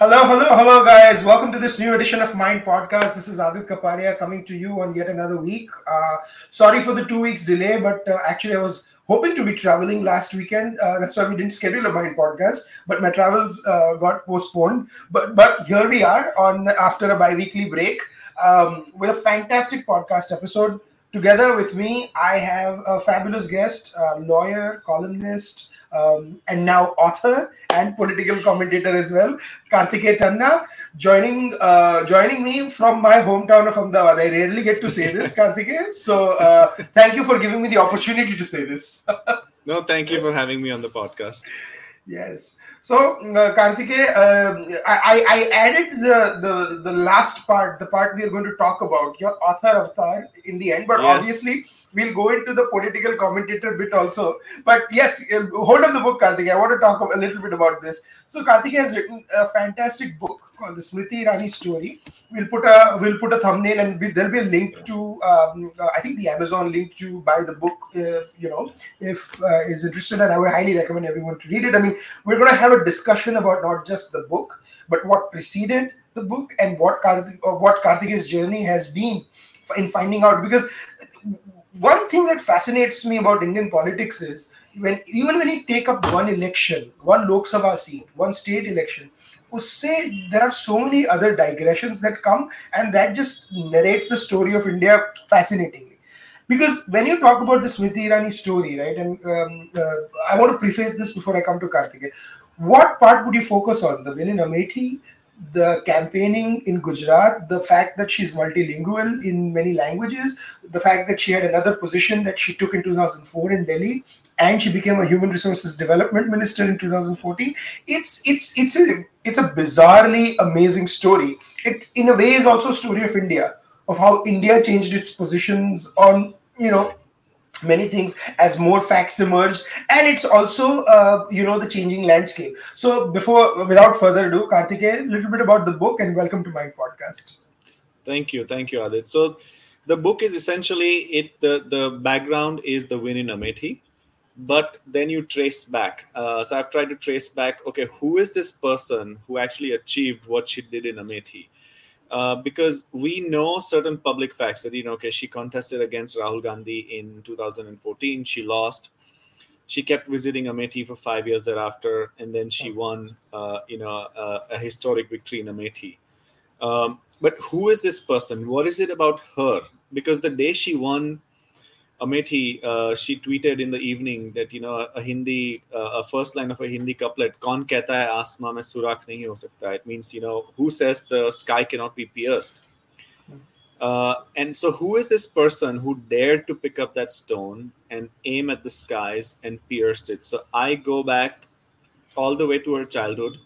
Hello, hello, hello, guys. Welcome to this new edition of Mind Podcast. This is Aadit Kapadia coming to you on yet another week. Uh, sorry for the two weeks delay, but uh, actually, I was hoping to be traveling last weekend. Uh, that's why we didn't schedule a Mind Podcast, but my travels uh, got postponed. But but here we are on after a bi-weekly break um, with a fantastic podcast episode. Together with me, I have a fabulous guest, lawyer, columnist, um, and now author and political commentator as well, Kartikeya Tanna, joining uh, joining me from my hometown of Ahmedabad. I rarely get to say this, Kartikeya, so uh, thank you for giving me the opportunity to say this. no, thank you for having me on the podcast. Yes. So, uh, Kartikeya, uh, I, I added the, the the last part, the part we are going to talk about, your author avatar in the end, but yes. obviously we'll go into the political commentator bit also. But yes, uh, hold up the book, Kartikeya. I want to talk a little bit about this. So Kartikeya has written a fantastic book called the Smriti Irani story. We'll put a we'll put a thumbnail and we'll, there'll be a link to um, uh, I think the Amazon link to buy the book. Uh, you know, if uh, is interested, and I would highly recommend everyone to read it. I mean, we're going to have a discussion about not just the book, but what preceded the book and what Karthik, uh, what Kartikeya's journey has been in finding out because one thing that fascinates me about Indian politics is when even when you take up one election, one Lok Sabha seat, one state election, say there are so many other digressions that come and that just narrates the story of India fascinatingly. Because when you talk about the Smriti Irani story, right, and um, uh, I want to preface this before I come to Kartikeya, what part would you focus on? The win in Amethi, the campaigning in Gujarat, the fact that she's multilingual in many languages, the fact that she had another position that she took in 2004 in Delhi, and she became a human resources development minister in 2014. It's it's it's a it's a bizarrely amazing story. It in a way is also a story of India of how India changed its positions on you know many things as more facts emerge and it's also uh, you know the changing landscape. So before without further ado kartikeya a little bit about the book and welcome to my podcast. Thank you. Thank you aadit. So the book is essentially it the the background is the win in amethi but then you trace back. Uh, so i've tried to trace back okay who is this person who actually achieved what she did in amethi uh, because we know certain public facts that you know okay she contested against rahul gandhi in 2014 she lost. She kept visiting amethi for five years thereafter and then she won uh, you know uh, a historic victory in amethi um, but who is this person? What is it about her? Because the day she won Amethi, uh, she tweeted in the evening that you know a Hindi, uh, a first line of a Hindi couplet, "Kaun kehta hai asma mein surak nahi ho sakta." It means you know who says the sky cannot be pierced. Uh, and so, who is this person who dared to pick up that stone and aim at the skies and pierced it? So, I go back all the way to her childhood.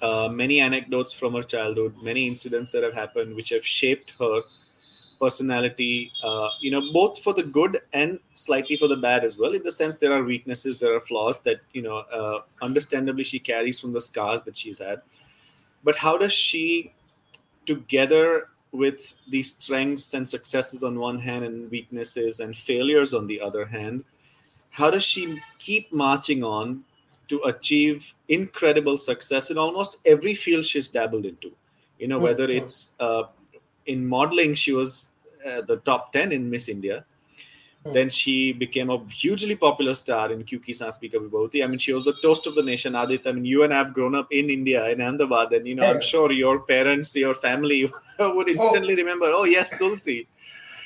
Uh, many anecdotes from her childhood, many incidents that have happened which have shaped her personality uh, you know both for the good and slightly for the bad as well in the sense there are weaknesses there are flaws that you know uh, understandably she carries from the scars that she's had but how does she together with these strengths and successes on one hand and weaknesses and failures on the other hand how does she keep marching on to achieve incredible success in almost every field she's dabbled into you know whether mm-hmm. it's uh, in modeling, she was uh, the top 10 in Miss India. Hmm. Then she became a hugely popular star in Kyunki Saas Bhi Kabhi Bahu I mean, she was the toast of the nation, Aadit. I mean, you and I have grown up in India, in Ahmedabad, and you know, yeah. I'm sure your parents, your family would instantly oh. remember, oh yes, Tulsi.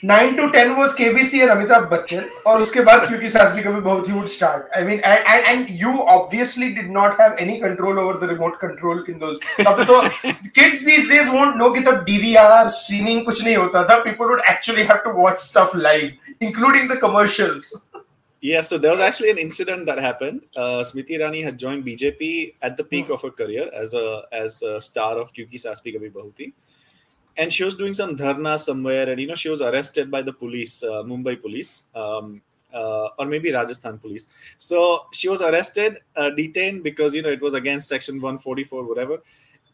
Nine to ten was KBC and Amitabh Bachchan और उसके बाद क्योंकि सासबी कभी बहुत ही would start I mean and and you obviously did not have any control over the remote control in those तब तो kids these days won't know कि तब DVR streaming कुछ नहीं होता था. People would actually have to watch stuff live including the commercials Yeah, so there was actually an incident that happened. Uh, Smriti Irani had joined BJP at the peak mm. of her career as a as a star of Kyunki Saas Bhi Kabhi Bahu Thi and she was doing some dharna somewhere and you know she was arrested by the police uh, mumbai police um, uh, or maybe rajasthan police. So she was arrested uh, detained because you know it was against section 144 whatever.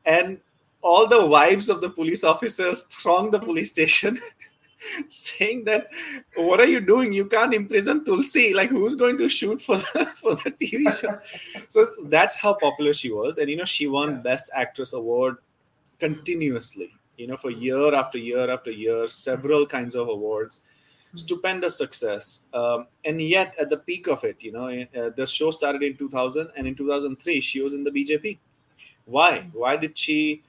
And all the wives of the police officers thronged the police station saying that what are you doing? You can't imprison tulsi. Like who's going to shoot for the for the tv show? So that's how popular she was. And you know she won yeah. best actress award continuously you know for year after year after year several kinds of awards. Hmm. stupendous success. Um, and yet at the peak of it you know uh, the show started in 2000 and in 2003 she was in the bjp why? Why did she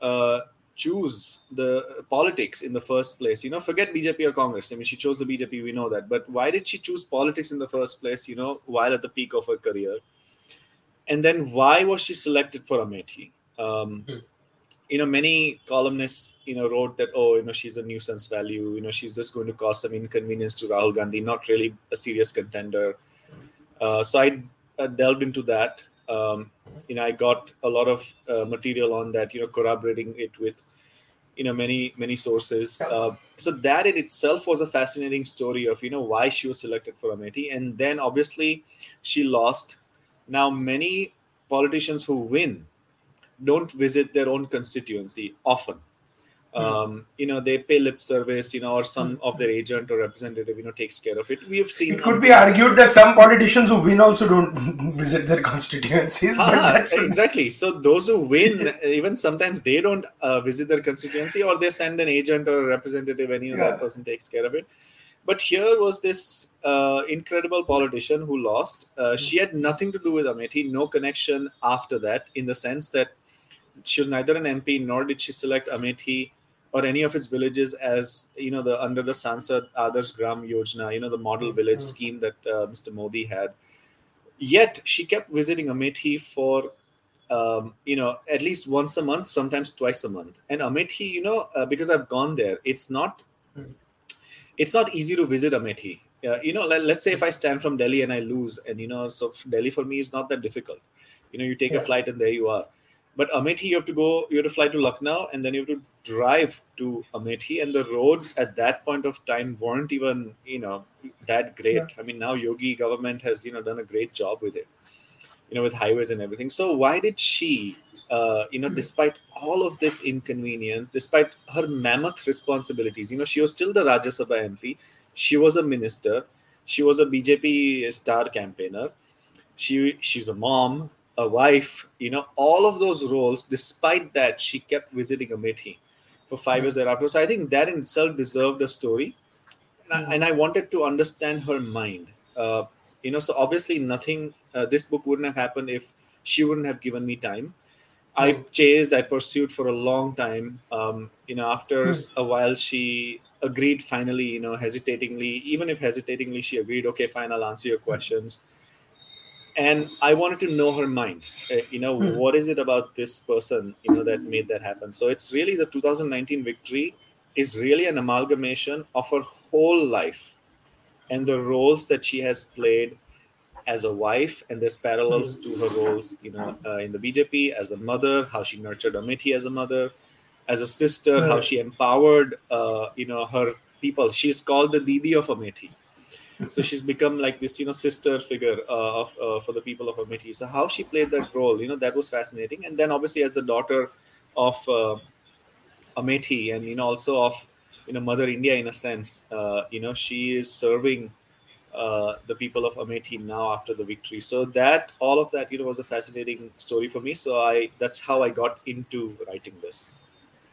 uh, choose the politics in the first place? You know forget bjp or congress. I mean she chose the bjp we know that. But why did she choose politics in the first place you know while at the peak of her career? And then why was she selected for amethi um, hmm. You know many columnists you know wrote that oh you know she's a nuisance value. You know she's just going to cause some inconvenience to rahul gandhi. Not really a serious contender. Uh, so i delved into that. Um, you know i got a lot of uh, material on that you know corroborating it with you know many many sources. Uh, so that in itself was a fascinating story of you know why she was selected for amethi and then obviously she lost. Now many politicians who win don't visit their own constituency often. Hmm. um, you know they pay lip service you know or some of their agent or representative you know takes care of it. We have seen it could be argued that some politicians who win also don't visit their constituencies ah, exactly. So those who win even sometimes they don't uh, visit their constituency or they send an agent or a representative any yeah. that person takes care of it. But here was this uh, incredible politician who lost. Uh, she had nothing to do with amethi no connection after that in the sense that she was neither an mp nor did she select amethi or any of its villages as you know the under the Sansad Adarsh Gram Yojana, you know the model mm-hmm. village mm-hmm. scheme that uh, Mr. Modi had. Yet she kept visiting Amethi for um, you know at least once a month, sometimes twice a month. And Amethi, you know, uh, because I've gone there, it's not mm-hmm. it's not easy to visit Amethi. Uh, you know, let, us say if I stand from Delhi and I lose, and you know, so Delhi for me is not that difficult. You know, you take yeah. a flight and there you are but Amethi, you have to go, you have to fly to Lucknow and then you have to drive to Amethi. And the roads at that point of time weren't even, you know, that great. Yeah. I mean, now Yogi government has, you know, done a great job with it, you know, with highways and everything. So why did she, uh, you know, despite all of this inconvenience, despite her mammoth responsibilities, you know, she was still the Rajya Sabha MP. She was a minister. She was a BJP star campaigner. She she's a mom a wife, you know, all of those roles, despite that, she kept visiting Amethi for 5 mm-hmm. years thereafter. So I think that in itself deserved a story. And, mm-hmm. I, and I, wanted to understand her mind. Uh, you know, so obviously nothing, uh, this book wouldn't have happened if she wouldn't have given me time. I chased, I pursued for a long time. Um, you know, after a while, she agreed finally, you know, hesitatingly, even if hesitatingly, she agreed, okay, fine, I'll answer your questions and i wanted to know her mind. Uh, you know hmm. what is it about this person you know that made that happen? So it's really the 2019 victory is really an amalgamation of her whole life and the roles that she has played as a wife and there's parallels hmm. to her roles you know uh, in the bjp as a mother how she nurtured amethi as a mother as a sister how she empowered uh, you know her people. She's called the didi of amethi so she's become like this you know sister figure uh, of uh, for the people of Amethi. So how she played that role, you know, that was fascinating. And then obviously as the daughter of uh, and you know also of you know Mother India in a sense, uh, you know, she is serving. Uh, the people of Amethi now after the victory. So that all of that, you know, was a fascinating story for me. So I that's how I got into writing this.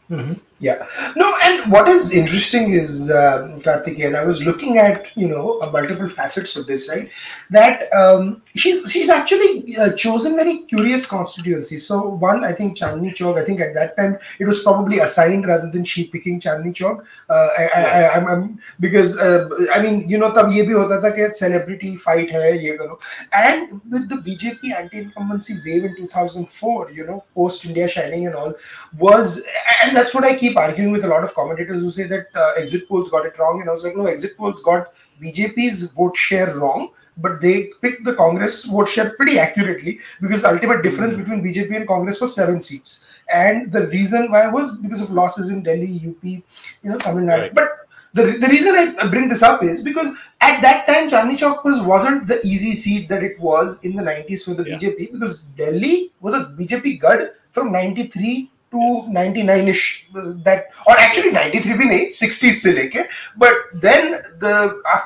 Mm-hmm. Yeah. No, and what is interesting is, uh, and I was looking at, you know, multiple facets of this, right? That um, she's she's actually uh, chosen very curious constituencies. So one, I think Chandni Chowk, I think at that time it was probably assigned rather than she picking Chandni Chowk. Uh, I, I, I'm, I'm, because, uh, I mean, you know, tab ye bhi hota tha कि celebrity fight hai, ye karo. And with the BJP anti-incumbency wave in 2004, you know, post India Shining and all, was, and that's what I keep arguing with a lot of commentators who say that uh, exit polls got it wrong. And I was like, no, exit polls got BJP's vote share wrong, but they picked the Congress vote share pretty accurately because the ultimate difference mm-hmm. between BJP and Congress was seven seats. And the reason why was because of losses in Delhi, UP, you know, Tamil Nadu. Right. But the, the reason I bring this up is because at that time Chandni Chowk was wasn't the easy seat that it was in the 90s for the yeah. BJP because Delhi was a BJP gud from 93 to 99ish that or actually 93 भी नहीं 60s से लेके but then the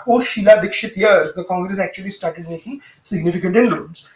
post Sheila Dikshit years the Congress actually started making significant inroads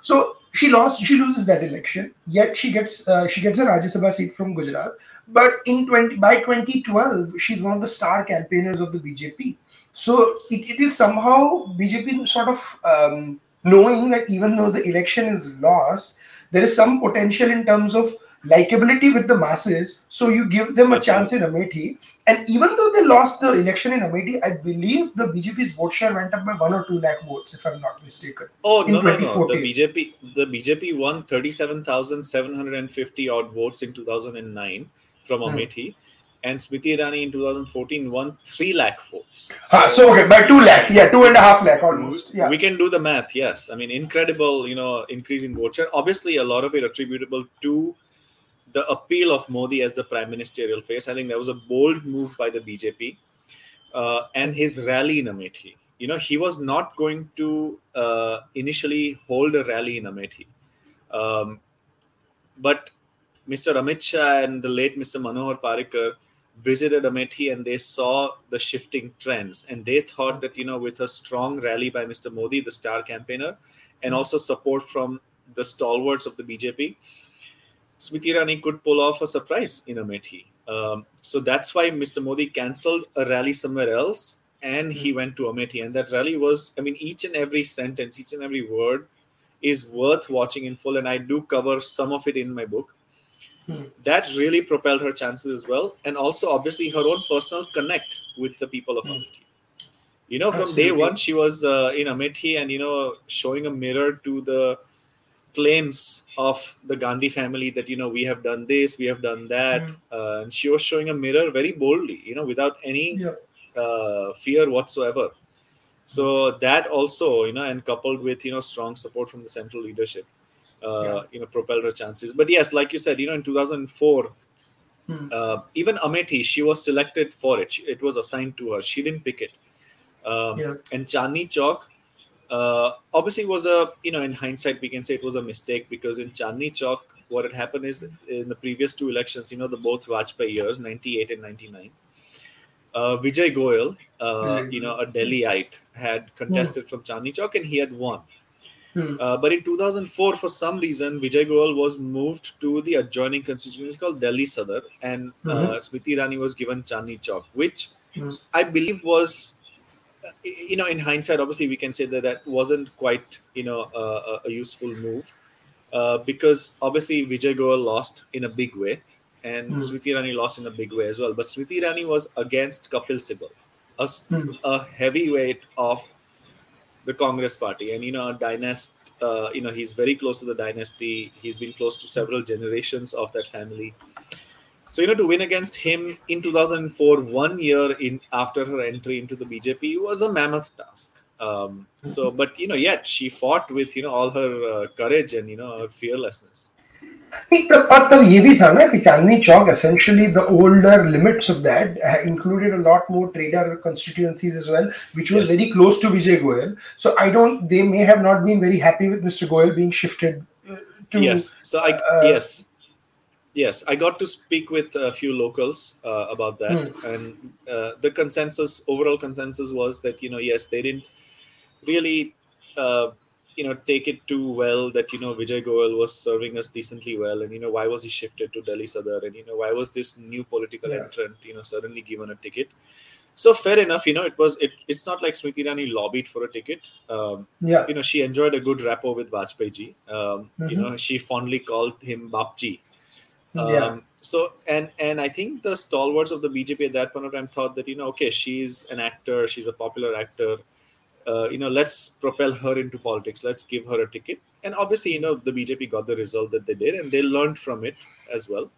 so she lost she loses that election yet she gets uh, she gets a Rajya Sabha seat from Gujarat but in 20 by 2012 she's one of the star campaigners of the BJP so it, it is somehow BJP sort of um, knowing that even though the election is lost there is some potential in terms of likability with the masses. So you give them a chance in Amethi. And even though they lost the election in Amethi, I believe the BJP's vote share went up by one or two lakh votes, if I'm not mistaken. Oh no, no, no! The BJP, the BJP won thirty-seven thousand seven hundred and fifty odd votes in two thousand and nine from. Amethi. Hmm and Smriti Irani in 2014 won 3 lakh votes. So, ah, so okay, by 2 lakh, yeah, two and a half lakh almost. Yeah. We can do the math, yes. I mean, incredible, you know, increase in vote share. Obviously, a lot of it attributable to the appeal of Modi as the prime ministerial face. I think that was a bold move by the BJP uh, and his rally in Amethi. You know, he was not going to uh, initially hold a rally in Amethi. Um, but Mr. Amit Shah and the late Mr. Manohar Parrikar visited Amethi and they saw the shifting trends. And they thought that, you know, with a strong rally by Mr. Modi, the star campaigner, and also support from the stalwarts of the BJP, Smriti Irani could pull off a surprise in Amethi. Um, so that's why Mr. Modi cancelled a rally somewhere else and he hmm. went to Amethi. And that rally was, I mean, each and every sentence, each and every word is worth watching in full. And I do cover some of it in my book. Hmm. That really propelled her chances as well, and also obviously her own personal connect with the people of hmm. Amethi. You know, from Absolutely. day one, she was uh, in Amethi, and you know, showing a mirror to the claims of the Gandhi family that you know we have done this, we have done that, mm. uh, and she was showing a mirror very boldly, you know, without any yeah. uh, fear whatsoever. So that also, you know, and coupled with you know strong support from the central leadership, uh, yeah. you know propelled her chances. But yes, like you said, you know, in 2004, hmm. uh, even Amethi, she was selected for it. It was assigned to her. She didn't pick it. Um, yeah. And Chandni Chowk, uh, obviously, was a you know in hindsight we can say it was a mistake because in Chandni Chowk, what had happened is in the previous two elections, you know, the both Vajpayee years, 98 and 99. Uh, Vijay Goel, uh, you know, a Delhiite, had contested hmm. from Chandni Chowk and he had won. Hmm. Uh, but in 2004, for some reason, Vijay Goel was moved to the adjoining constituency called Delhi Sadar, and mm-hmm. Smriti Irani was given Chandni Chowk, which mm. I believe was, you know, in hindsight, obviously we can say that that wasn't quite, you know, a, a useful move, uh, because obviously Vijay Goel lost in a big way, and mm. Smriti Irani lost in a big way as well. But Smriti Irani was against Kapil Sibal, a, mm. a heavyweight of the Congress party. And you know, a dynasty. Uh, you know, he's very close to the dynasty. He's been close to several generations of that family. So you know, to win against him in 2004, one year in after her entry into the BJP, was a mammoth task. Um, so, mm-hmm. but you know, yet she fought with you know all her uh, courage and you know her fearlessness. और तब essentially the older limits of that uh, included a lot more trader constituencies as well which was yes. very close to Vijay Goel so I don't they may have not been very happy with Mr Goel being shifted uh, to yes so I uh, yes yes I got to speak with a few locals uh, about that hmm. and uh, the consensus overall consensus was that you know yes they didn't really uh, you know take it too well that you know Vijay Goel was serving us decently well, and you know why was he shifted to Delhi Sadar, and you know why was this new political yeah. entrant you know suddenly given a ticket. So fair enough, you know it was it. It's not like Smriti Irani lobbied for a ticket. Um, yeah, you know she enjoyed a good rapport with Vajpayee ji. Um, mm-hmm. You know she fondly called him Bapji. Um, yeah. So and and I think the stalwarts of the BJP at that point of time thought that you know okay she's an actor, she's a popular actor uh, you know, let's propel her into politics. Let's give her a ticket. And obviously, you know, the BJP got the result that they did, and they learned from it as well.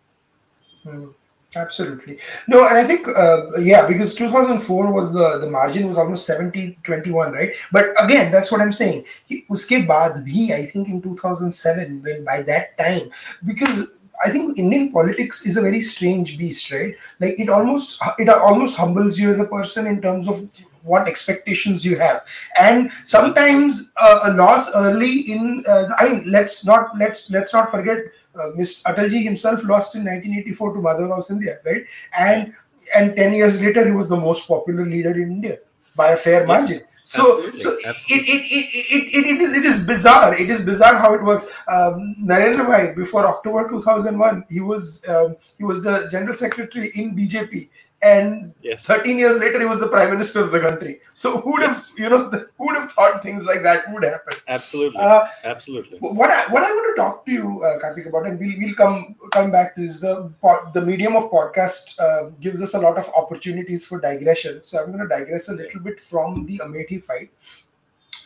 Mm, absolutely. No, and I think, uh, yeah, because 2004 was the the margin was almost 70 21, right? But again, that's what I'm saying. Uske baad bhi, I think in 2007, when by that time, because I think Indian politics is a very strange beast, right? Like it almost it almost humbles you as a person in terms of what expectations you have and sometimes uh, a loss early in uh, i mean let's not let's let's not forget uh, Mr. Atalji himself lost in 1984 to Madhav Scindia, right? And and 10 years later, he was the most popular leader in India by a fair margin. Yes. So, Absolutely. so Absolutely. It, it, it, it, it, it, is, it is bizarre. It is bizarre how it works. Um, Narendra Bhai, before October 2001, he was um, he was the general secretary in BJP, and Yes. 13 years later, he was the prime minister of the country. So who would have you know who would have thought things like that would happen? Absolutely. Uh, Absolutely. what I, what I want to talk to you, uh, Karthik, about, and we'll, we'll come come back to is the the medium of podcast uh, gives us a lot of opportunities for digression. So I'm going to digress a little bit from the Amethi fight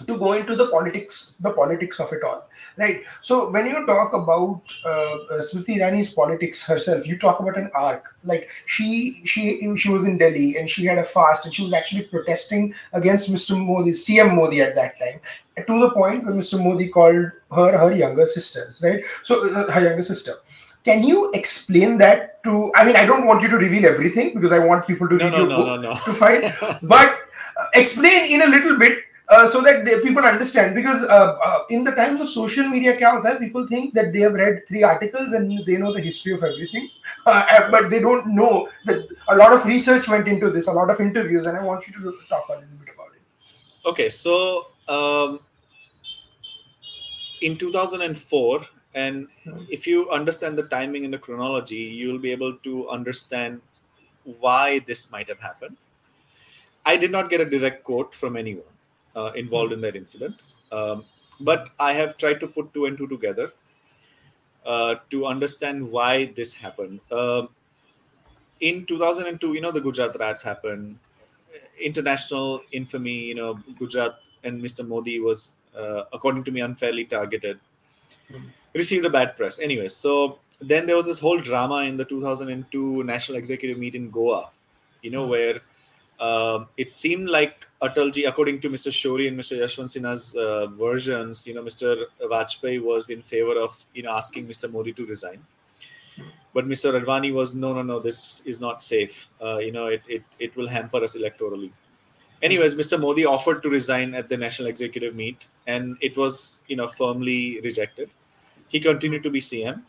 to go into the politics the politics of it all right? So when you talk about uh, uh, smriti irani's politics herself you talk about an arc. Like she she she was in delhi and she had a fast and she was actually protesting against mr modi cm modi at that time to the point where mr modi called her her younger sisters right? So uh, her younger sister. Can you explain that to i mean i don't want you to reveal everything because i want people to No, read no, your no, book to find but uh, explain in a little bit uh, so that they, people understand because uh, uh, in the times of social media kya hota hai, people think that they have read three articles and they know the history of everything uh, but they don't know that a lot of research went into this a lot of interviews and i want you to talk a little bit about it Okay, so um, in 2004, and Mhm. if you understand the timing and the chronology, you'll be able to understand why this might have happened. I did not get a direct quote from anyone uh, involved in that incident, um, but I have tried to put two and two together uh, to understand why this happened. Um, in 2002, you know, the Gujarat riots happened. International infamy, you know, Gujarat and Mr. Modi was, uh, according to me, unfairly targeted. Received a bad press. Anyway, so then there was this whole drama in the 2002 National Executive Meet in Goa, you know, Mhm. where um, it seemed like Atalji, according to Mr. Shourie and Mr. Yashwant Sinha's uh, versions, you know, Mr. Vajpayee was in favor of, you know, asking Mr. Modi to resign. But Mr. Advani was, no, no, no, this is not safe. Uh, you know, it, it, it will hamper us electorally. Anyways, Mr. Modi offered to resign at the National Executive Meet, and it was, you know, firmly rejected. He continued to be CM.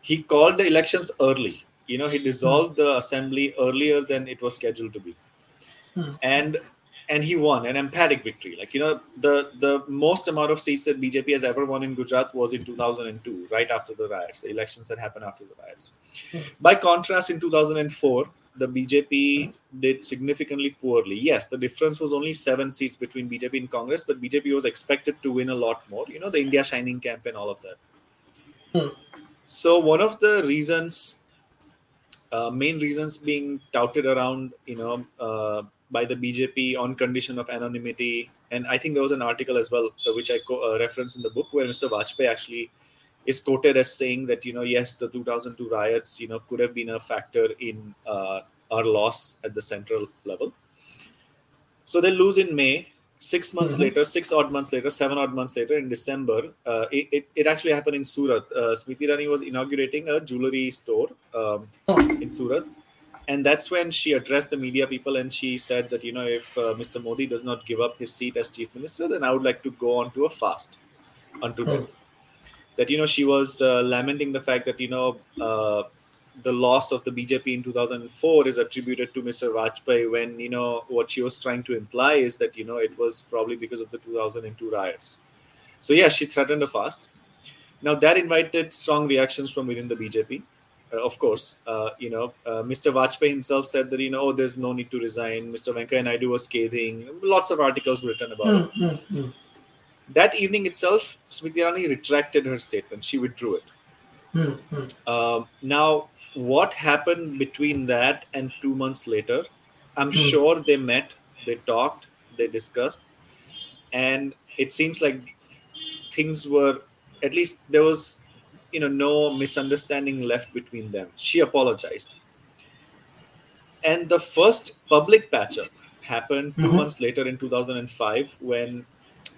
He called the elections early. You know, he dissolved the assembly earlier than it was scheduled to be Hmm. and and he won an emphatic victory. Like you know, the the most amount of seats that BJP has ever won in Gujarat was in 2002, right after the riots, the elections that happened after the riots. Hmm. By contrast, in 2004, the BJP did significantly poorly. Yes, the difference was only seven seats between BJP and Congress, but BJP was expected to win a lot more. You know, the India Shining campaign, all of that. Hmm. So one of the reasons, uh, main reasons being touted around, you know, uh, by the BJP on condition of anonymity. And I think there was an article as well, uh, which I co- uh, reference in the book, where Mr. Vajpayee actually is quoted as saying that, you know, yes, the 2002 riots, you know, could have been a factor in uh, our loss at the central level. So they lose in May. Six months Mhm. later, six odd months later, seven odd months later, in December, uh, it, it, it actually happened in Surat. Uh, Smriti Irani was inaugurating a jewelry store um, in Surat and that's when she addressed the media people and she said that you know if uh, mr modi does not give up his seat as chief minister then i would like to go on to a fast unto Hmm. death. That you know she was uh, lamenting the fact that you know uh, the loss of the bjp in 2004 is attributed to mr vajpayee when you know what she was trying to imply is that you know it was probably because of the 2002 riots. So yeah she threatened a fast. Now that invited strong reactions from within the bjp of course, uh, you know, uh, Mr. Vajpayee himself said that, you know, oh, there's no need to resign. Mr. Venkaiah Naidu was scathing. Lots of articles written about it. Hmm, hmm, hmm, That evening itself, Smriti Irani retracted her statement. She withdrew it. hmm, hmm. Um, now, what happened between that and two months later? I'm Hmm. sure they met, they talked, they discussed, and it seems like things were at least there was you know no misunderstanding left between them she apologized and the first public patch up happened 2 Mhm. months later in 2005 when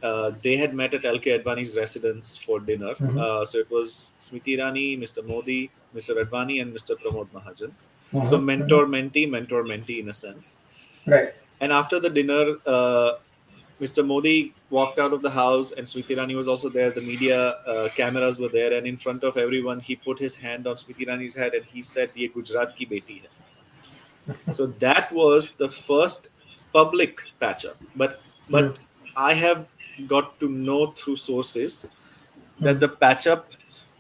uh, they had met at LK Advani's residence for dinner. Mhm. Uh, so it was Smriti Irani, Mr. Modi, Mr. Advani, and Mr. Pramod Mahajan. Uh-huh. So mentor mentee, mentor mentee in a sense. Right. and after the dinner, uh, Mr. Modi walked out of the house, and Smriti Irani was also there. The media uh, cameras were there, and in front of everyone, he put his hand on Smriti Irani's head and he said, "Ye Gujarat ki beti hai." so that was the first public patch up. But but mm. I have got to know through sources that the patch up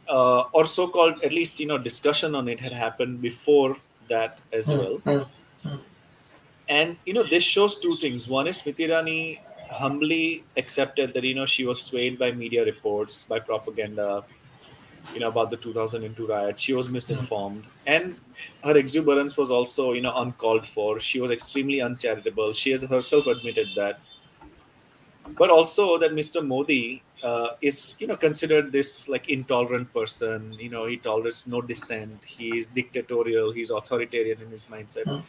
uh, or so-called at least you know discussion on it had happened before that as mm. well. Mm. And you know this shows two things. One is Smriti Irani humbly accepted that you know she was swayed by media reports, by propaganda, you know about the 2002 riot. She was misinformed, and her exuberance was also you know uncalled for. She was extremely uncharitable. She has herself admitted that. But also that Mr. Modi uh, is you know considered this like intolerant person. You know he tolerates no dissent. He is dictatorial. He's authoritarian in his mindset. Mm.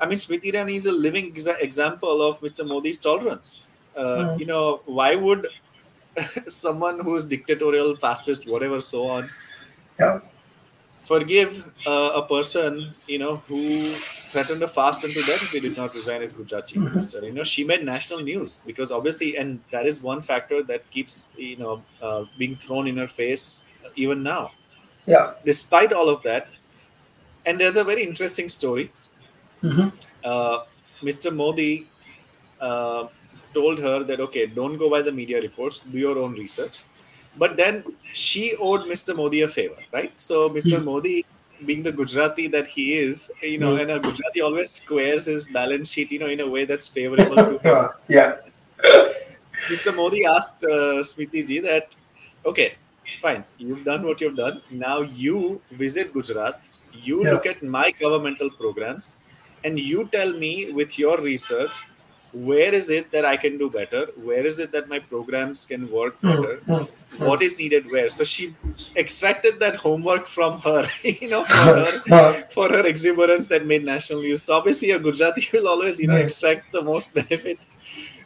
I mean, Smriti Irani is a living exa- example of Mr. Modi's tolerance uh, you know, why would someone who is dictatorial, fascist, whatever, so on, yeah. forgive uh, a person, you know, who threatened a fast unto death if he did not resign as Gujarat chief mm-hmm. minister? You know, she made national news because obviously, and that is one factor that keeps, you know, uh, being thrown in her face even now. Yeah. Despite all of that, and there's a very interesting story. Mm-hmm. Uh, Mr. Modi uh, told her that okay don't go by the media reports do your own research but then she owed mr modi a favor right so mr mm. modi being the gujarati that he is you know mm. and a gujarati always squares his balance sheet you know in a way that's favorable to him yeah mr modi asked uh, smriti ji that okay fine you've done what you've done now you visit gujarat you yeah. look at my governmental programs and you tell me with your research where is it that I can do better? Where is it that my programs can work hmm. better? Mm-hmm. What is needed where? So she extracted that homework from her, you know, for her, for her exuberance that made national news. So obviously, a Gujarati will always, you know, extract the most benefit.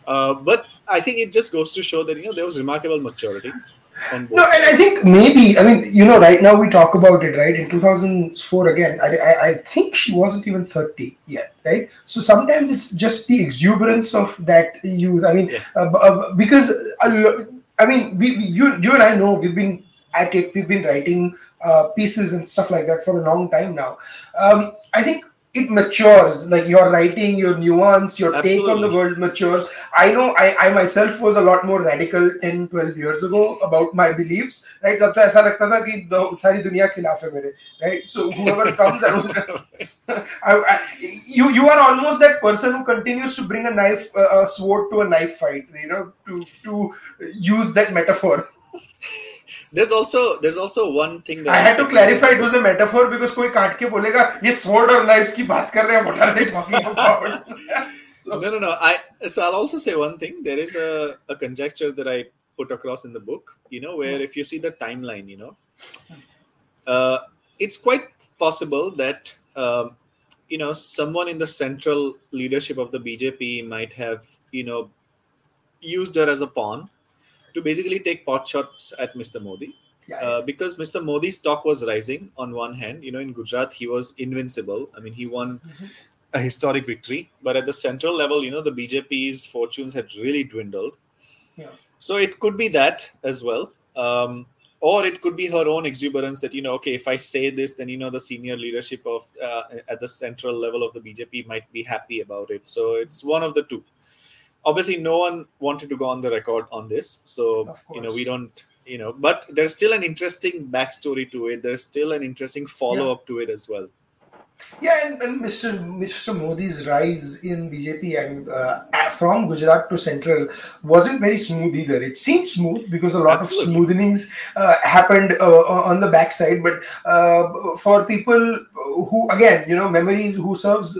Uh, but I think it just goes to show that you know there was remarkable maturity no, and I think maybe I mean you know right now we talk about it right in 2004 again. I, I, I think she wasn't even 30 yet, right? So sometimes it's just the exuberance of that youth. I mean, yeah. uh, uh, because uh, I mean we, we, you you and I know we've been at it. We've been writing uh, pieces and stuff like that for a long time now. Um, I think it matures like your writing your nuance your Absolutely. take on the world matures i know I, I myself was a lot more radical 10 12 years ago about my beliefs right तब तो ऐसा लगता था कि सारी दुनिया खिलाफ है मेरे right so whoever comes I, I, you you are almost that person who continues to bring a knife uh, a sword to a knife fight you know to to use that metaphor there's also there's also one thing that I had to clarify it was a metaphor because कोई काट के बोलेगा ये sword और knives की बात कर रहे हैं what are they talking about so. no no no I so I'll also say one thing there is a, a conjecture that I put across in the book you know where if you see the timeline you know uh, it's quite possible that um, you know someone in the central leadership of the BJP might have you know used her as a pawn to basically take pot shots at Mr. Modi. Yeah, uh, because Mr. Modi's stock was rising on one hand, you know, in Gujarat, he was invincible. I mean, he won mm-hmm. a historic victory. But at the central level, you know, the BJP's fortunes had really dwindled. Yeah. So it could be that as well. Um, or it could be her own exuberance that, you know, okay, if I say this, then, you know, the senior leadership of uh, at the central level of the BJP might be happy about it. So it's one of the two obviously no one wanted to go on the record on this so you know we don't you know but there's still an interesting backstory to it there's still an interesting follow-up yeah. to it as well yeah, and, and Mr. Mr. Modi's rise in BJP and uh, from Gujarat to Central wasn't very smooth either. It seemed smooth because a lot Absolutely. of smoothenings uh, happened uh, on the backside. But uh, for people who, again, you know, memories who serves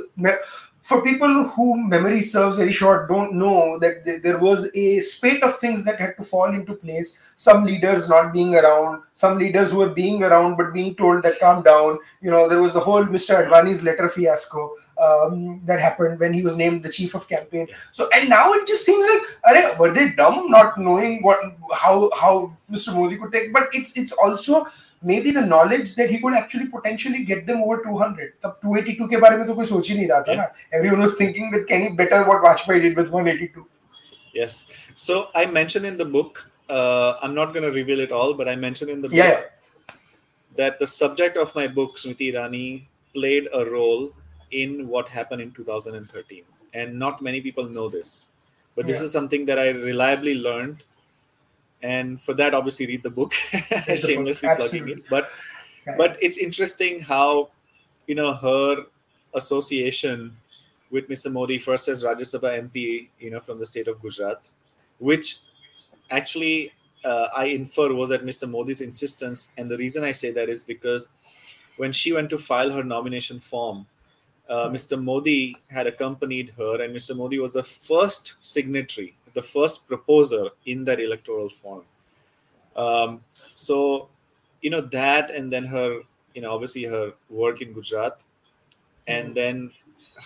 for people who memory serves very short don't know that th- there was a spate of things that had to fall into place. Some leaders not being around some leaders who were being around but being told that calm down. You know there was the whole mr advani's letter fiasco um, that happened when he was named the chief of campaign. So and now it just seems like are, were they dumb not knowing what how how mr modi could take? But it's it's also Maybe the knowledge that he could actually potentially get them over 200 The 282 के बारे में तो कोई सोच ही नहीं रहा था ना। Everyone was thinking that 182 yes. So i mentioned in the book uh, i'm not going to reveal it all but i mentioned in the yeah, book yeah. that the subject of my book smriti Irani, played a role in what happened in 2013 and not many people know this but this yeah. is something that i reliably learned and for that, obviously, read the book. book, Shamelessly plugging it. But Yeah. but it's interesting how you know her association with Mr. Modi first as Rajya Sabha MP, you know, from the state of Gujarat, which actually uh, I infer was at Mr. Modi's insistence, and the reason I say that is because when she went to file her nomination form, uh, Mr. Modi had accompanied her, and Mr. Modi was the first signatory, the first proposer in that electoral form. Um, so, you know, that and then her, you know, obviously her work in Gujarat, and then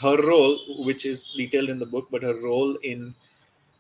her role, which is detailed in the book, but her role in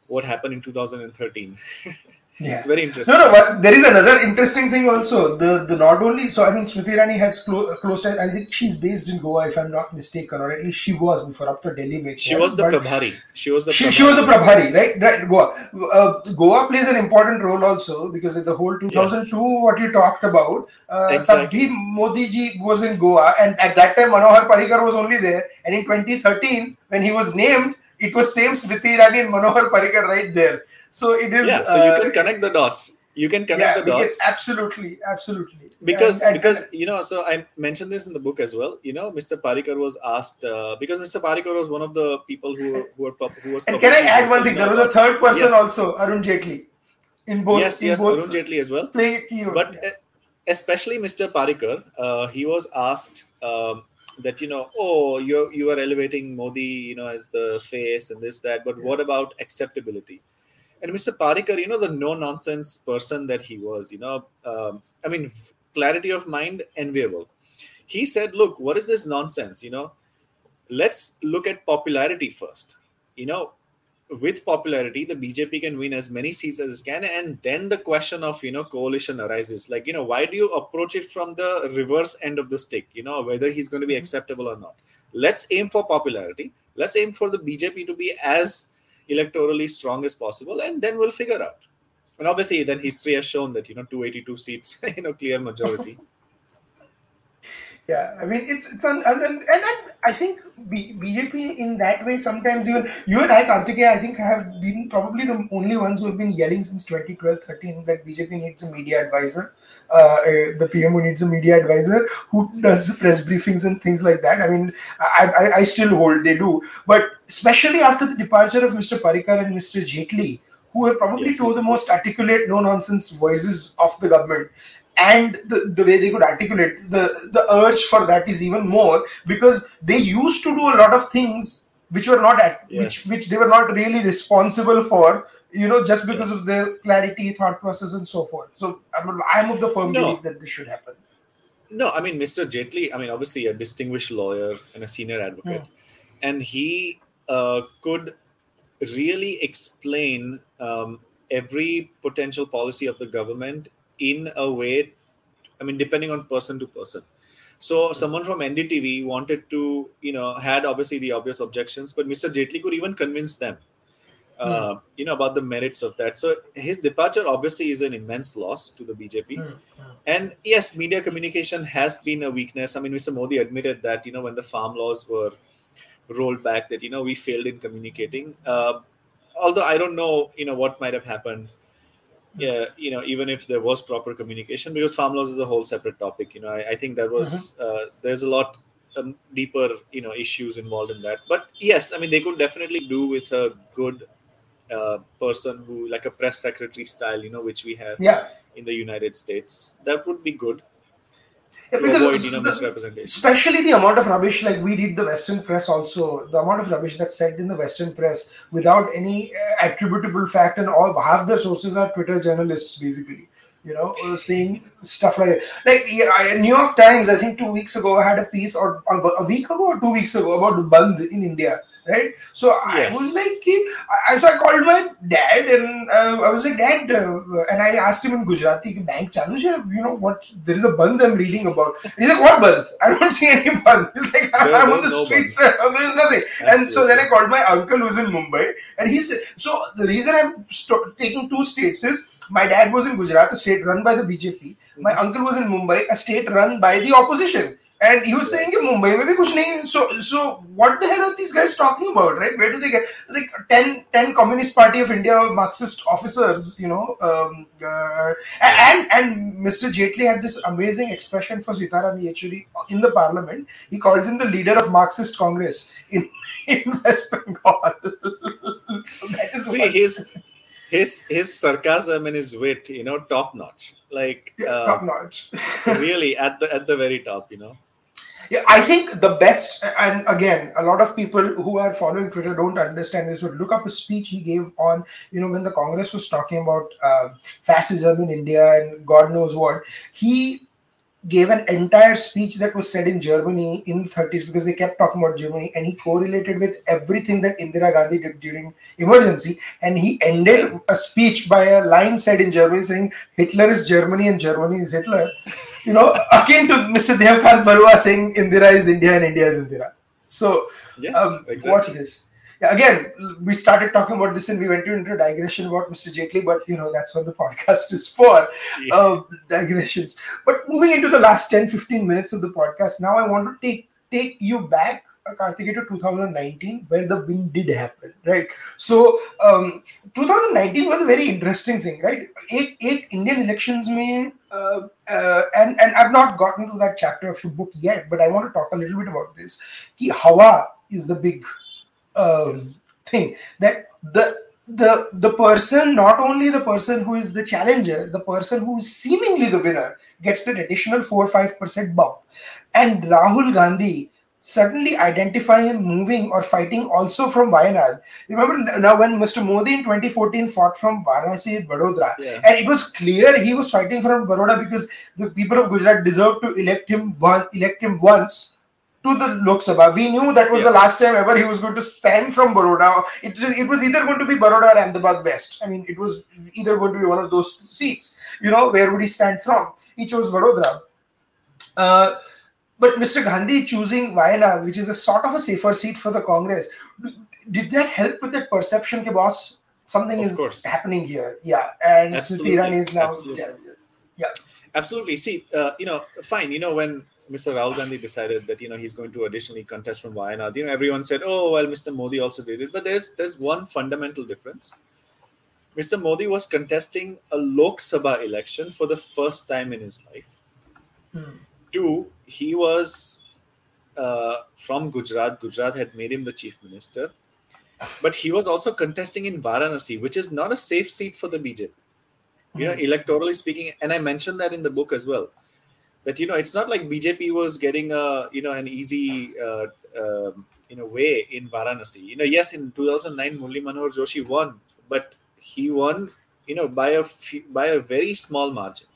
what happened in 2013. Yeah. it's very interesting. No, no, but there is another interesting thing also. The the not only so I mean Smriti Irani has clo- close. I think she's based in Goa, if I'm not mistaken, or at least she was before up to Delhi. She was the But Prabhari. She was the She, she was the Prabhari. Prabhari, right? Right, Goa. Uh, Goa plays an important role also because in the whole 2002, what you talked about, uh, Exactly. Modi ji was in Goa, and at that time Manohar Parrikar was only there. And in 2013, when he was named, it was same Smriti Irani and Manohar Parrikar right there. So it is. Yeah, so uh, you can connect the dots. You can connect yeah, the we can- dots. absolutely, absolutely. because And- and- because you know so i mentioned this in the book as well you know mr parrikar was asked uh, because mr parrikar was one of the people who who, were, who was and can I add one thing? There was a third person Yes. also, Arun Jaitley, in both. yes in yes both arun jaitley as well playing a key role. but uh, especially mr parrikar uh, he was asked um, that you know oh you you are elevating modi you know as the face and this that but what about acceptability and mr parrikar you know the no nonsense person that he was you know um, i mean clarity of mind enviable. He said look what is this nonsense you know? Let's look at popularity first. You know with popularity the bjp can win as many seats as it can and then the question of you know coalition arises. Like you know why do you approach it from the reverse end of the stick you know whether he's going to be acceptable or not? Let's aim for popularity. Let's aim for the bjp to be as electorally strong as possible and then we'll figure out. And obviously then history has shown that you know 282 seats you know clear majority Yeah, I mean it's it's un, and, and, and I think B, BJP in that way sometimes even you and I Kartikeya I think have been probably the only ones who have been yelling since 2012-13 that BJP needs a media advisor. Uh, uh, the PMO needs a media advisor who does press briefings and things like that. I mean, I, I, I still hold they do, but especially after the departure of Mr. Parrikar and Mr. Jaitley, who are probably Yes. two of the most articulate, no nonsense voices of the government and the, the way they could articulate the the urge for that is even more because they used to do a lot of things which were not at which Yes. which they were not really responsible for you know just because Yes. of their clarity thought process and so forth so i'm, I'm of the firm No. belief that this should happen No, I mean, Mr. Jaitley, I mean, obviously a distinguished lawyer and a senior advocate. And he uh, could really explain um, every potential policy of the government in a way, I mean, depending on person to person. So someone from NDTV wanted to, you know, had obviously the obvious objections, but Mr. Jaitley could even convince them, uh, you know, about the merits of that. So his departure obviously is an immense loss to the BJP. And yes, media communication has been a weakness. I mean, Mr. Modi admitted that, you know, when the farm laws were rolled back, that, you know, we failed in communicating. Uh, although I don't know, you know, what might have happened. Yeah, you know, even if there was proper communication, because farm laws is a whole separate topic. You know, I, I think that was uh, there's a lot um, deeper, you know, issues involved in that. But yes, I mean, they could definitely do with a good uh, person who, like a press secretary style, you know, which we have yeah in the United States. That would be good Yeah, because the- misrepresentation. especially the amount of rubbish like we read the western press also the amount of rubbish that's said in the western press without any uh, attributable fact and all half the sources are twitter journalists basically you know uh, saying stuff like like yeah, new york times i think two weeks ago had a piece or or a week ago or two weeks ago about bandh in india right? So yes. I was like, I, so I called my dad and uh, I was like, Dad, uh, and I asked him in Gujarati, bank chalu you know what? There is a bandh I'm reading about. And he's like, what bandh? I don't see any bandh. He's like, I'm there, on the no streets. There is nothing. Absolutely. And so then I called my uncle who's in Mumbai, and he said, so the reason I'm st- taking two states is my dad was in Gujarat, a state run by the BJP. Mm-hmm. My uncle was in Mumbai, a state run by the opposition. And he was saying Mumbai में भी so so what the hell are these guys talking about right? Where do they get like 10, 10 communist party of India Marxist officers you know um, uh, and and Mr Jaitley had this amazing expression for Sitaram Yechury in the parliament. He called him the leader of Marxist Congress in in West Bengal. So that is see his his his sarcasm and his wit you know top notch. Like yeah, uh, top notch. really at the at the very top you know yeah, I think the best, and again, a lot of people who are following Twitter don't understand this, but look up a speech he gave on, you know, when the Congress was talking about uh, fascism in India and God knows what. He gave an entire speech that was said in Germany in the 30s because they kept talking about Germany and he correlated with everything that Indira Gandhi did during emergency and he ended a speech by a line said in Germany saying Hitler is Germany and Germany is Hitler you know akin to Mr. Devkant Barua saying Indira is India and India is Indira so yes, um, exactly. watch this again, we started talking about this and we went into a digression about Mr. Jaitley, but you know, that's what the podcast is for yeah. uh, digressions. But moving into the last 10 15 minutes of the podcast, now I want to take take you back. Uh, Kartikeya to 2019, where the win did happen, right? So, um, 2019 was a very interesting thing, right? Eight, eight Indian elections may, uh, uh, and and I've not gotten to that chapter of your book yet, but I want to talk a little bit about this. Ki Hawa is the big um, yes. thing that the the the person not only the person who is the challenger the person who is seemingly the winner gets that additional 4 5% bump and rahul gandhi suddenly identifying and moving or fighting also from Wayanad. Remember now when Mr. Modi in 2014 fought from Varanasi at Vadodara, yeah. and it was clear he was fighting from Baroda because the people of Gujarat deserved to elect him one, elect him once to the Lok Sabha. We knew that was yes. the last time ever he was going to stand from Baroda. It, it was either going to be Baroda or Ahmedabad West. I mean, it was either going to be one of those seats. You know, where would he stand from? He chose Vadodara. Uh, but Mr. Gandhi choosing Wayanad, which is a sort of a safer seat for the Congress, did that help with that perception, ke boss? Something of is course. happening here. Yeah. And Smriti Irani is now Yeah. Absolutely. See, uh, you know, fine. You know, when Mr. Rahul Gandhi decided that you know he's going to additionally contest from Wayanad. You know, everyone said, "Oh, well, Mr. Modi also did it," but there's there's one fundamental difference. Mr. Modi was contesting a Lok Sabha election for the first time in his life. Hmm. Two, he was uh, from Gujarat. Gujarat had made him the chief minister, but he was also contesting in Varanasi, which is not a safe seat for the BJP. You know, hmm. electorally speaking, and I mentioned that in the book as well that you know it's not like BJP was getting a you know an easy uh, uh, you know way in Varanasi. You know, yes, in 2009 Murli Manohar Joshi won, but he won you know by a by a very small margin.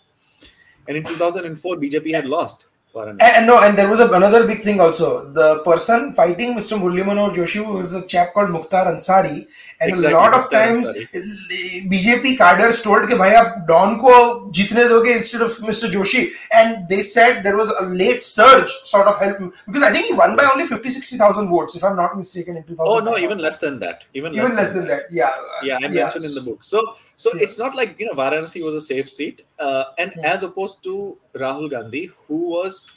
And in 2004 BJP had lost. And, and, no, and there was a, another big thing also. The person fighting Mr. Murli Manohar Joshi was a chap called Mukhtar Ansari, and exactly, a lot of times Ansari. BJP cadres told कि भाई आप Don को जीतने दोगे instead of Mr. Joshi, and they said there was a late surge sort of help because I think he won by only 50, 60,000 votes if I'm not mistaken in 2000. Oh no, even less than that. Even, even less, than, than that. that. Yeah. Yeah, I mentioned in the book. So so yeah. it's not like you know Varanasi was a safe seat, uh, and yeah. as opposed to Rahul Gandhi, who was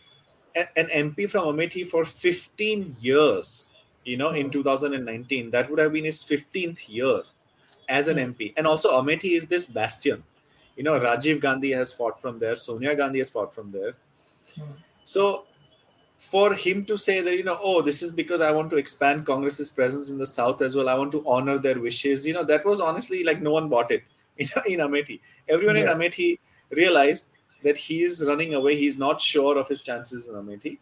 an MP from Amethi for 15 years, you know, in hmm. 2019. That would have been his 15th year as an MP. Hmm. And also, Amethi is this bastion. You know, Rajiv Gandhi has fought from there, Sonia Gandhi has fought from there. Hmm. So, for him to say that, you know, oh, this is because I want to expand Congress's presence in the South as well, I want to honor their wishes, you know, that was honestly like no one bought it in, in Amethi. Everyone yeah. in Amethi realized that he is running away. He's not sure of his chances in Amethi.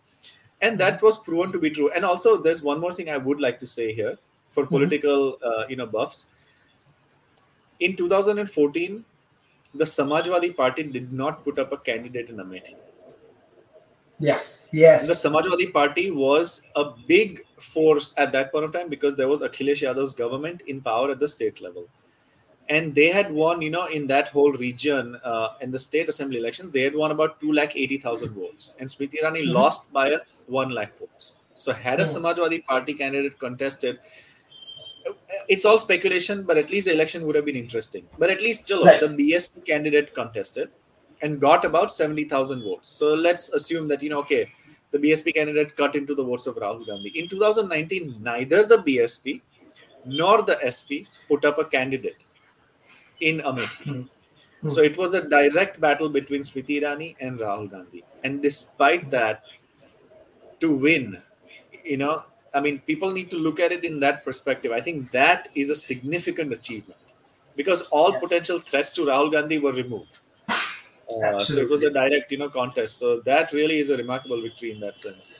And that was proven to be true. And also, there's one more thing I would like to say here for mm-hmm. political, uh, you know, buffs. In 2014, the Samajwadi Party did not put up a candidate in Amethi. Yes, yes. And the Samajwadi Party was a big force at that point of time because there was Akhilesh Yadav's government in power at the state level. And they had won, you know, in that whole region, uh, in the state assembly elections, they had won about 2 lakh 80,000 votes. And Smriti Irani mm-hmm. lost by 1 lakh votes. So, had a mm-hmm. Samajwadi Party candidate contested, it's all speculation, but at least the election would have been interesting. But at least, Jalo, right. the BSP candidate contested and got about 70,000 votes. So let's assume that, you know, okay, the BSP candidate cut into the votes of Rahul Gandhi. In 2019, neither the BSP nor the SP put up a candidate in Amethi. Mm-hmm. So it was a direct battle between Smriti Irani and Rahul Gandhi. And despite that, to win, you know, I mean, people need to look at it in that perspective. I think that is a significant achievement because all yes. potential threats to Rahul Gandhi were removed. Uh, so it was a direct, you know, contest. So that really is a remarkable victory in that sense.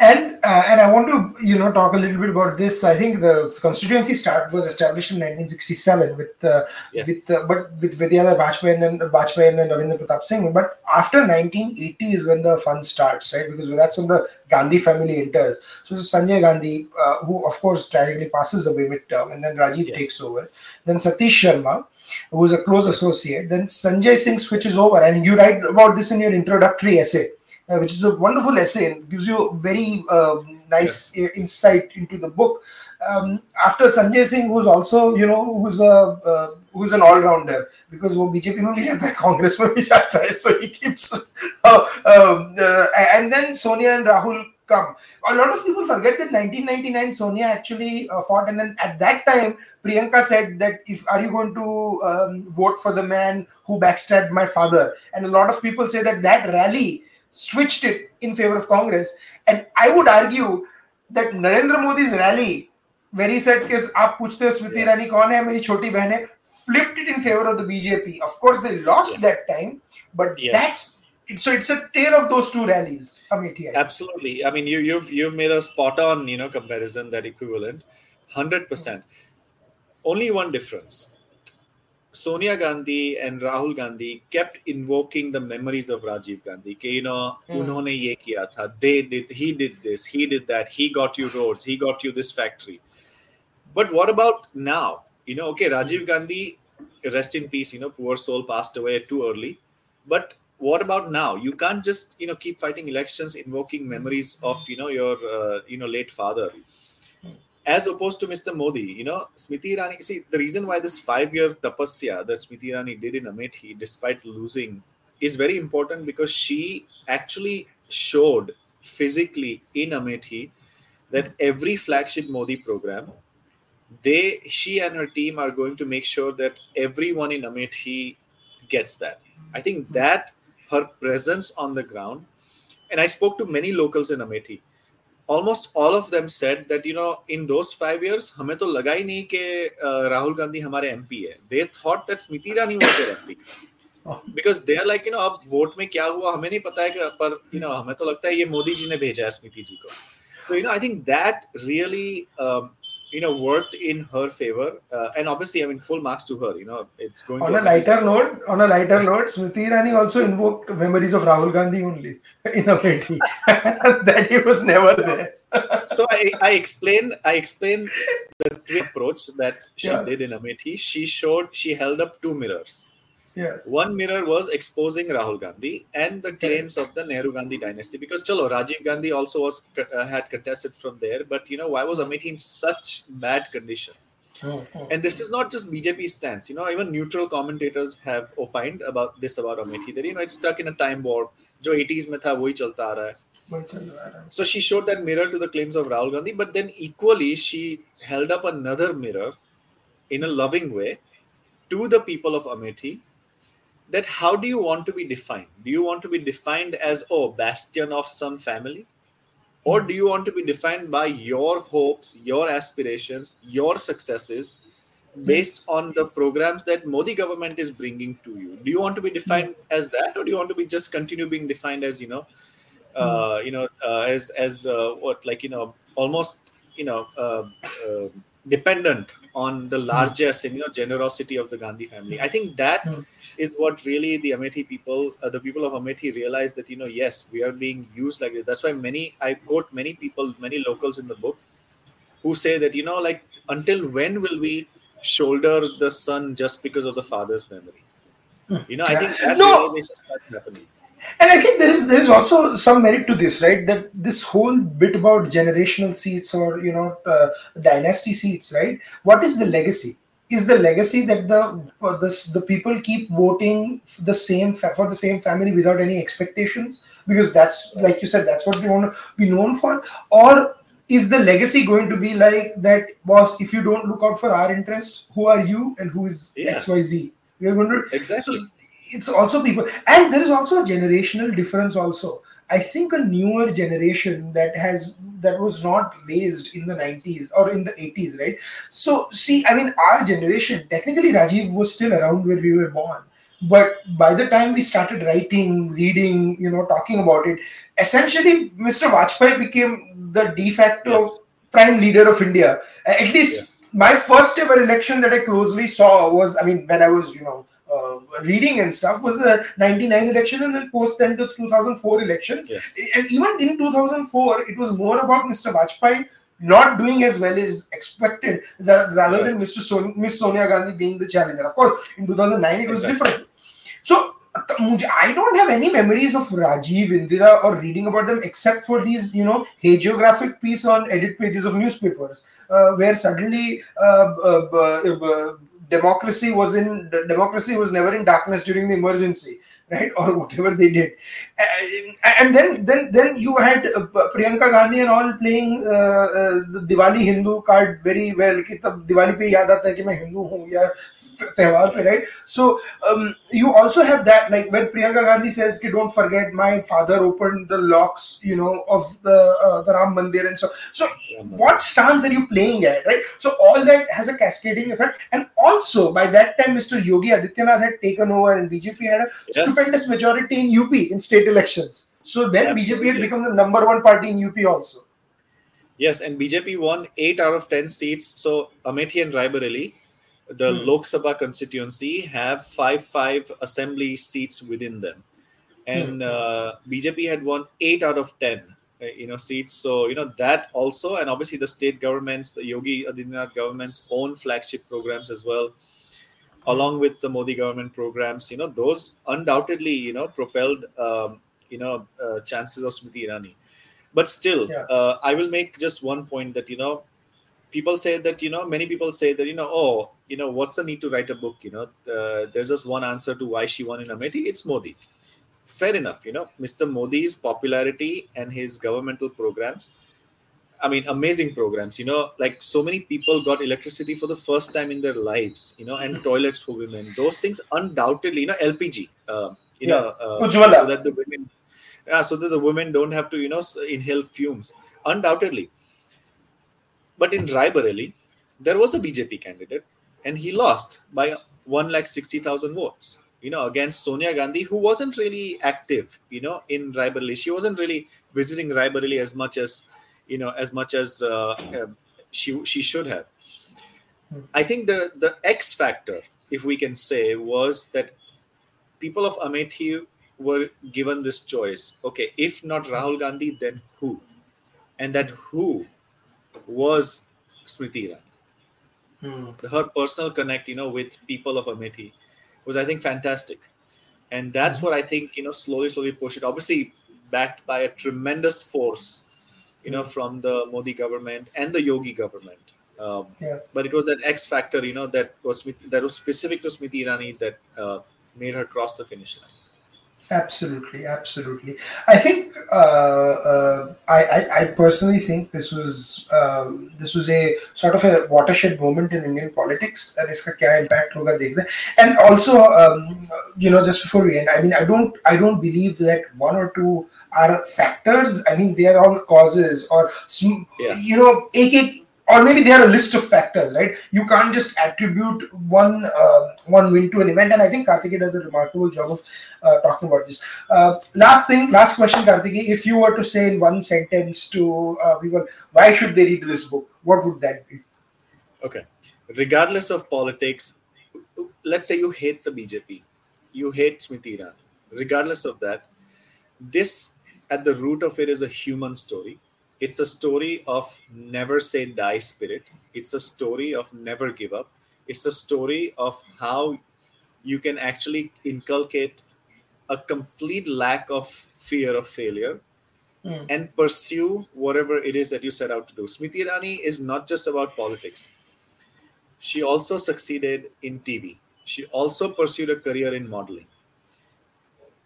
And uh, and I want to you know talk a little bit about this. I think the constituency start was established in 1967 with uh, yes. with uh, but with Vidyadhar Bajpayee and then Bajpayee and then Ravindra Pratap Singh. But after 1980 is when the fun starts, right? Because that's when the Gandhi family enters. So Sanjay Gandhi, uh, who of course tragically passes away mid-term, and then Rajiv yes. takes over. Then Satish Sharma, who is a close associate. Then Sanjay Singh switches over, and you write about this in your introductory essay, uh, which is a wonderful essay and gives you a very uh, nice yeah. insight into the book. Um, after Sanjay Singh, who's also you know who's a uh, who's an all-rounder because वो BJP में भी जाता है कांग्रेस में भी जाता है so he keeps uh, um, uh, and then Sonia and Rahul come. A lot of people forget that 1999 Sonia actually uh, fought, and then at that time Priyanka said that if are you going to um, vote for the man who backstabbed my father, and a lot of people say that that rally switched it in favor of Congress. And I would argue that Narendra Modi's rally, where he said, Kiss, aap puchte Smriti yes. Irani kaun hai, meri choti behan hai, flipped it in favor of the BJP. Of course, they lost yes. that time, but yes. that's so it's a tale of those two rallies, Absolutely. I mean, you, you've you've made a spot on you know comparison that equivalent, hundred percent. Only one difference Sonia Gandhi and Rahul Gandhi kept invoking the memories of Rajiv Gandhi. Ke, you know, hmm. unhone ye kiya tha. They did, he did this, he did that, he got you roads, he got you this factory. But what about now? You know, okay, Rajiv Gandhi, rest in peace, you know, poor soul passed away too early. But what about now you can't just you know keep fighting elections invoking memories of you know your uh, you know late father as opposed to mr modi you know smriti irani see the reason why this five year tapasya that smriti irani did in amethi despite losing is very important because she actually showed physically in amethi that every flagship modi program they she and her team are going to make sure that everyone in amethi gets that i think that her presence on the ground. And I spoke to many locals in Amethi. Almost all of them said that, you know, in those five years, हमें तो लगा ही नहीं कि राहुल गांधी हमारे MP है they thought that Smriti Irani was their MP because they are like you know अब vote में क्या हुआ हमें नहीं पता है कि पर यू नो हमें तो लगता है ये मोदी जी ने भेजा है स्मृति जी को so you know I think that really you know worked in her favor uh, and obviously i mean full marks to her you know it's going on a lighter note on a lighter note smriti irani also invoked memories of rahul gandhi only in a way. That he was never there. So I, I explained i explained the approach that she yeah. did in amethi she showed she held up two mirrors yeah. One mirror was exposing Rahul Gandhi and the claims of the Nehru Gandhi dynasty because chalo Rajiv Gandhi also was uh, had contested from there, but you know why was Amethi in such bad condition? Oh, oh. And this is not just BJP stance. You know, even neutral commentators have opined about this about Amethi that you know it's stuck in a time warp. जो 80s में था वही चलता आ रहा है So she showed that mirror to the claims of Rahul Gandhi, but then equally she held up another mirror in a loving way to the people of Amethi that how do you want to be defined? Do you want to be defined as oh bastion of some family? Or do you want to be defined by your hopes your aspirations your successes based on the programs that modi government is bringing to you? Do you want to be defined as that or do you want to be just continue being defined as you know uh, you know uh, as as uh, what like you know almost you know uh, uh, dependent on the largesse and you know generosity of the Gandhi family. I think that. Is what really the Amethi people, uh, the people of Amethi, realize that you know yes, we are being used like this. That's why many I quote many people, many locals in the book, who say that you know like until when will we shoulder the son just because of the father's memory? You know, I think that No. realization starts happening. And I think there is there is also some merit to this, right? That this whole bit about generational seats or you know uh, dynasty seats, right? What is the legacy? Is the legacy that the this, the people keep voting the same fa- for the same family without any expectations because that's like you said that's what they want to be known for, or is the legacy going to be like that? Boss, if you don't look out for our interest, who are you and who is Yeah. X Y Z? We are going to Exactly. so it's also people and there is also a generational difference also i think a newer generation that has that was not raised in the 90s or in the 80s right so see i mean our generation technically rajiv was still around where we were born but by the time we started writing reading you know talking about it essentially mr vajpayee became the de facto Yes. prime leader of india at least Yes. my first ever election that I closely saw was, I mean, when I was, you know, reading and stuff was the 99 election and then post then the 2004 elections. Yes. And even in 2004, it was more about Mr. Vajpayee not doing as well as expected rather right. than Mr. Son- Miss Sonia Gandhi being the challenger. Of course, in 2009, it was exactly. different. So I don't have any memories of Rajiv, Indira, or reading about them except for these, you know, hagiographic piece on edit pages of newspapers, uh, where suddenly uh, uh, uh democracy was in democracy was never in darkness during the emergency, right, or whatever they did, Uh, and then then then you had uh, Priyanka Gandhi and all playing uh, uh, the Diwali Hindu card very well. कि तब दिवाली पे याद आता है कि मैं हिंदू हूँ या त्योहार पे right so um, you also have that like when Priyanka Gandhi says कि don't forget my father opened the locks you know of the uh, the Ram Mandir and so so what stance are you playing at right so all that has a cascading effect and also by that time Mr. Yogi Adityanath had taken over and BJP had a Yes. stupendous majority in UP in state elections so then BJP had become the number one party in UP also Yes, and BJP won eight out of ten seats. So Amethi and Raebareli, the Hmm. Lok Sabha constituency, have five five assembly seats within them, and uh, BJP had won eight out of ten. uh, You know seats, so you know that also, and obviously the state governments, the Yogi Adityanath government's own flagship programs as well, along with the Modi government programs. You know those undoubtedly you know propelled um, you know uh, chances of Smriti Irani but still Yeah. uh, i will make just one point that you know people say that you know many people say that you know oh you know what's the need to write a book you know uh, there's just one answer to why she won in amethi it's modi fair enough you know mr modi's popularity and his governmental programs i mean amazing programs you know like so many people got electricity for the first time in their lives you know and toilets for women. Those things undoubtedly you know lpg uh, you Yeah. know uh, so that the women yeah, so that the women don't have to you know inhale fumes undoubtedly. But in Raebareli, there was a BJP candidate and he lost by 1 lakh 60,000 votes you know against Sonia Gandhi who wasn't really active you know in Raebareli she wasn't really visiting Raebareli as much as you know as much as uh, uh, she she should have. I think the the X factor if we can say was that people of Amethi were given this choice. Okay if not Rahul Gandhi then who? And that who was Smriti Irani. Hmm. Her personal connect, you know, with people of Amethi was, I think, fantastic, and that's what I think, you know, slowly, slowly pushed it. Obviously, backed by a tremendous force, you know, from the Modi government and the Yogi government. Um, Yeah. But it was that X factor, you know, that was that was specific to Smriti Irani that uh, made her cross the finish line. Absolutely, absolutely. I think uh, uh, I, I I personally think this was um, this was a sort of a watershed moment in Indian politics. And इसका क्या impact होगा देखते हैं. And also, um, you know, just before we end, I mean, I don't I don't believe that one or two are factors. I mean, they are all causes or sm- Yeah. you know, एक एक or maybe they are a list of factors, right? You can't just attribute one uh, one win to an event, and I think Kartikeya does a remarkable job of uh, talking about this. Uh, last thing, last question, Kartikeya. If you were to say in one sentence to uh, people, why should they read this book? What would that be? Okay. Regardless of politics, let's say you hate the BJP, you hate Smriti Irani. Regardless of that, this at the root of it is a human story. It's a story of never say die spirit. It's a story of never give up. It's a story of how you can actually inculcate a complete lack of fear of failure Mm. and pursue whatever it is that you set out to do. Smriti Irani is not just about politics. She also succeeded in TV. She also pursued a career in modeling.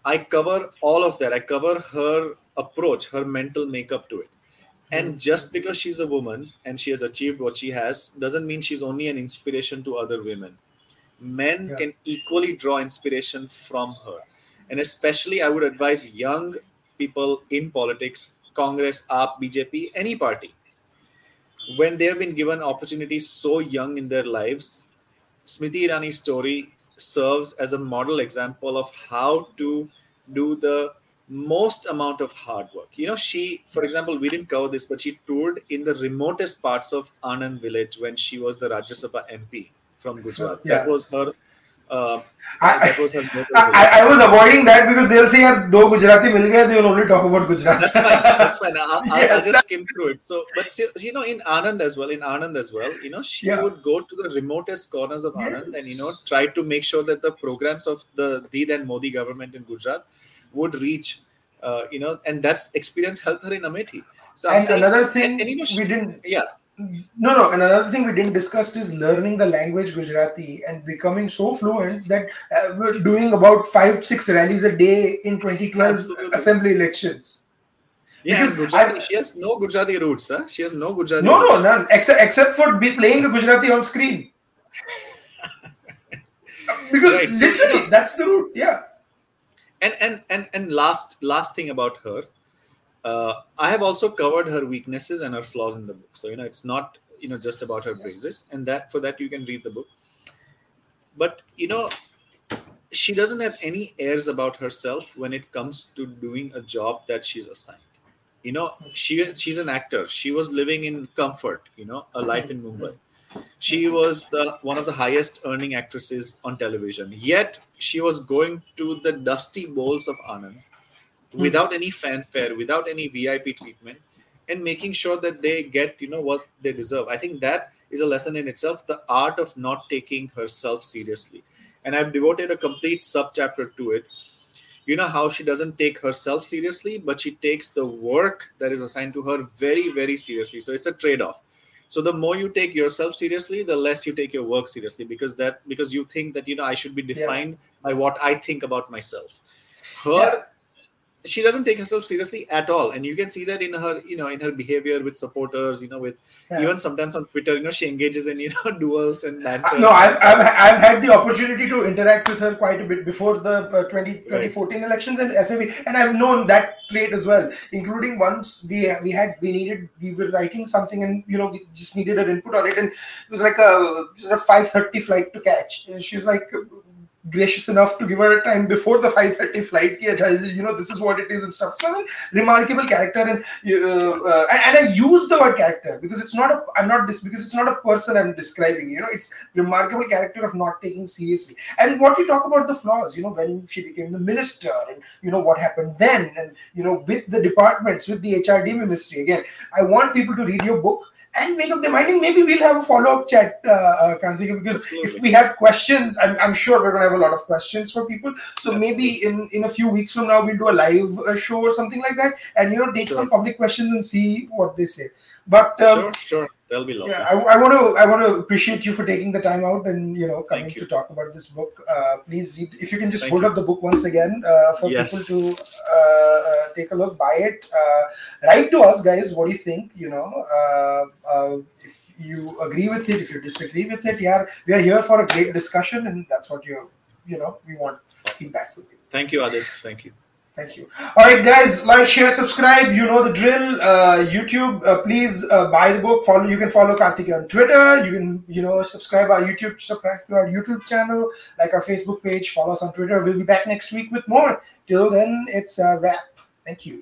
I cover all of that. I cover her approach, her mental makeup to it. And just because she's a woman and she has achieved what she has doesn't mean she's only an inspiration to other women. Men Yeah. can equally draw inspiration from her. And especially, I would advise young people in politics, Congress, AAP, BJP, any party, when they have been given opportunities so young in their lives, Smriti Irani's story serves as a model example of how to do the most amount of hard work. You know, she, for example, we didn't cover this, but she toured in the remotest parts of Anand village when she was the Rajya Sabha MP from Gujarat. Yeah. That was her. Uh, I, that was her. I, I was avoiding that because they'll say, "Yaar, do Gujarati mil gaye, they will only talk about Gujarat. That's fine. That's fine. I'll, I'll, Yes, just skim through it. So, but see, you know, in Anand as well, in Anand as well, you know, she Yeah. would go to the remotest corners of Anand and you know try to make sure that the programs of the the and Modi government in Gujarat would reach. Uh, you know, and that's experience helped her in Amethi. So and saying, another thing and, and, you know, she- we didn't yeah, no no and another thing we didn't discuss is learning the language gujarati and becoming so fluent that uh, we're doing about five six rallies a day in 2012 Absolutely. assembly elections yeah. Because Gujarati, she has no Gujarati roots. Huh? She has no Gujarati. no no none except except for be playing the gujarati on screen because Right, literally that's the route yeah and and and and last last thing about her uh, i have also covered her weaknesses and her flaws in the book. So you know it's not you know just about her praises. And that for that you can read the book. But you know she doesn't have any airs about herself when it comes to doing a job that she's assigned. You know she she's an actor. She was living in comfort you know a life in mumbai she was the one of the highest earning actresses on television. Yet she was going to the dusty bowls of anand hmm. without any fanfare without any vip treatment and making sure that they get you know what they deserve. I think that is a lesson in itself the art of not taking herself seriously. And i've devoted a complete sub chapter to it. You know how she doesn't take herself seriously but she takes the work that is assigned to her very very seriously. So it's a trade-off so the more you take yourself seriously the less you take your work seriously because that because you think that you know i should be defined by what i think about myself her Yeah. She doesn't take herself seriously at all. And you can see that in her you know in her behavior with supporters you know with Yeah. even sometimes on twitter you know she engages in you know duels and banter. Uh, no I've, I've i've had the opportunity to interact with her quite a bit before the uh, 20, 2014 elections and SAB, and i've known that trait as well including once we we had we needed we were writing something and you know we just needed an input on it. And it was like a, a 5.30 flight to catch. And she was like gracious enough to give her a time before the 5.30 flight ki, you know this is what it is and stuff. So I mean, remarkable character and uh, uh, and, and i use the word character because it's not a i'm not this because it's not a person i'm describing you know it's remarkable character of not taking seriously. And what you talk about the flaws you know when she became the minister and you know what happened then and you know with the departments with the hrd ministry. Again i want people to read your book and make up their mind. And maybe we'll have a follow-up chat uh, uh, Kartikeya, because if we have questions I'm, I'm sure we're going to have a lot of questions for people. So maybe in in a few weeks from now we'll do a live uh, show or something like that. And you know take Sure. some public questions and see what they say but um, sure sure that'll be lovely yeah, I, I want to I want to appreciate you for taking the time out and you know coming you. to talk about this book. Uh, please read if you can just Thank hold you. up the book once again uh, for Yes. people to uh, uh, take a look, buy it, uh, write to us, guys. What do you think? You know, uh, uh, if you agree with it, if you disagree with it, yeah, we are here for a great discussion, and that's what you you know we want feedback from you. thank you aadit thank you Thank you. All right, guys, like, share, subscribe. You know the drill. Uh, YouTube, uh, please uh, buy the book. Follow. You can follow Karthik on Twitter. You can, you know, subscribe our YouTube, subscribe to our YouTube channel, like our Facebook page. Follow us on Twitter. We'll be back next week with more. Till then, it's a wrap. Thank you.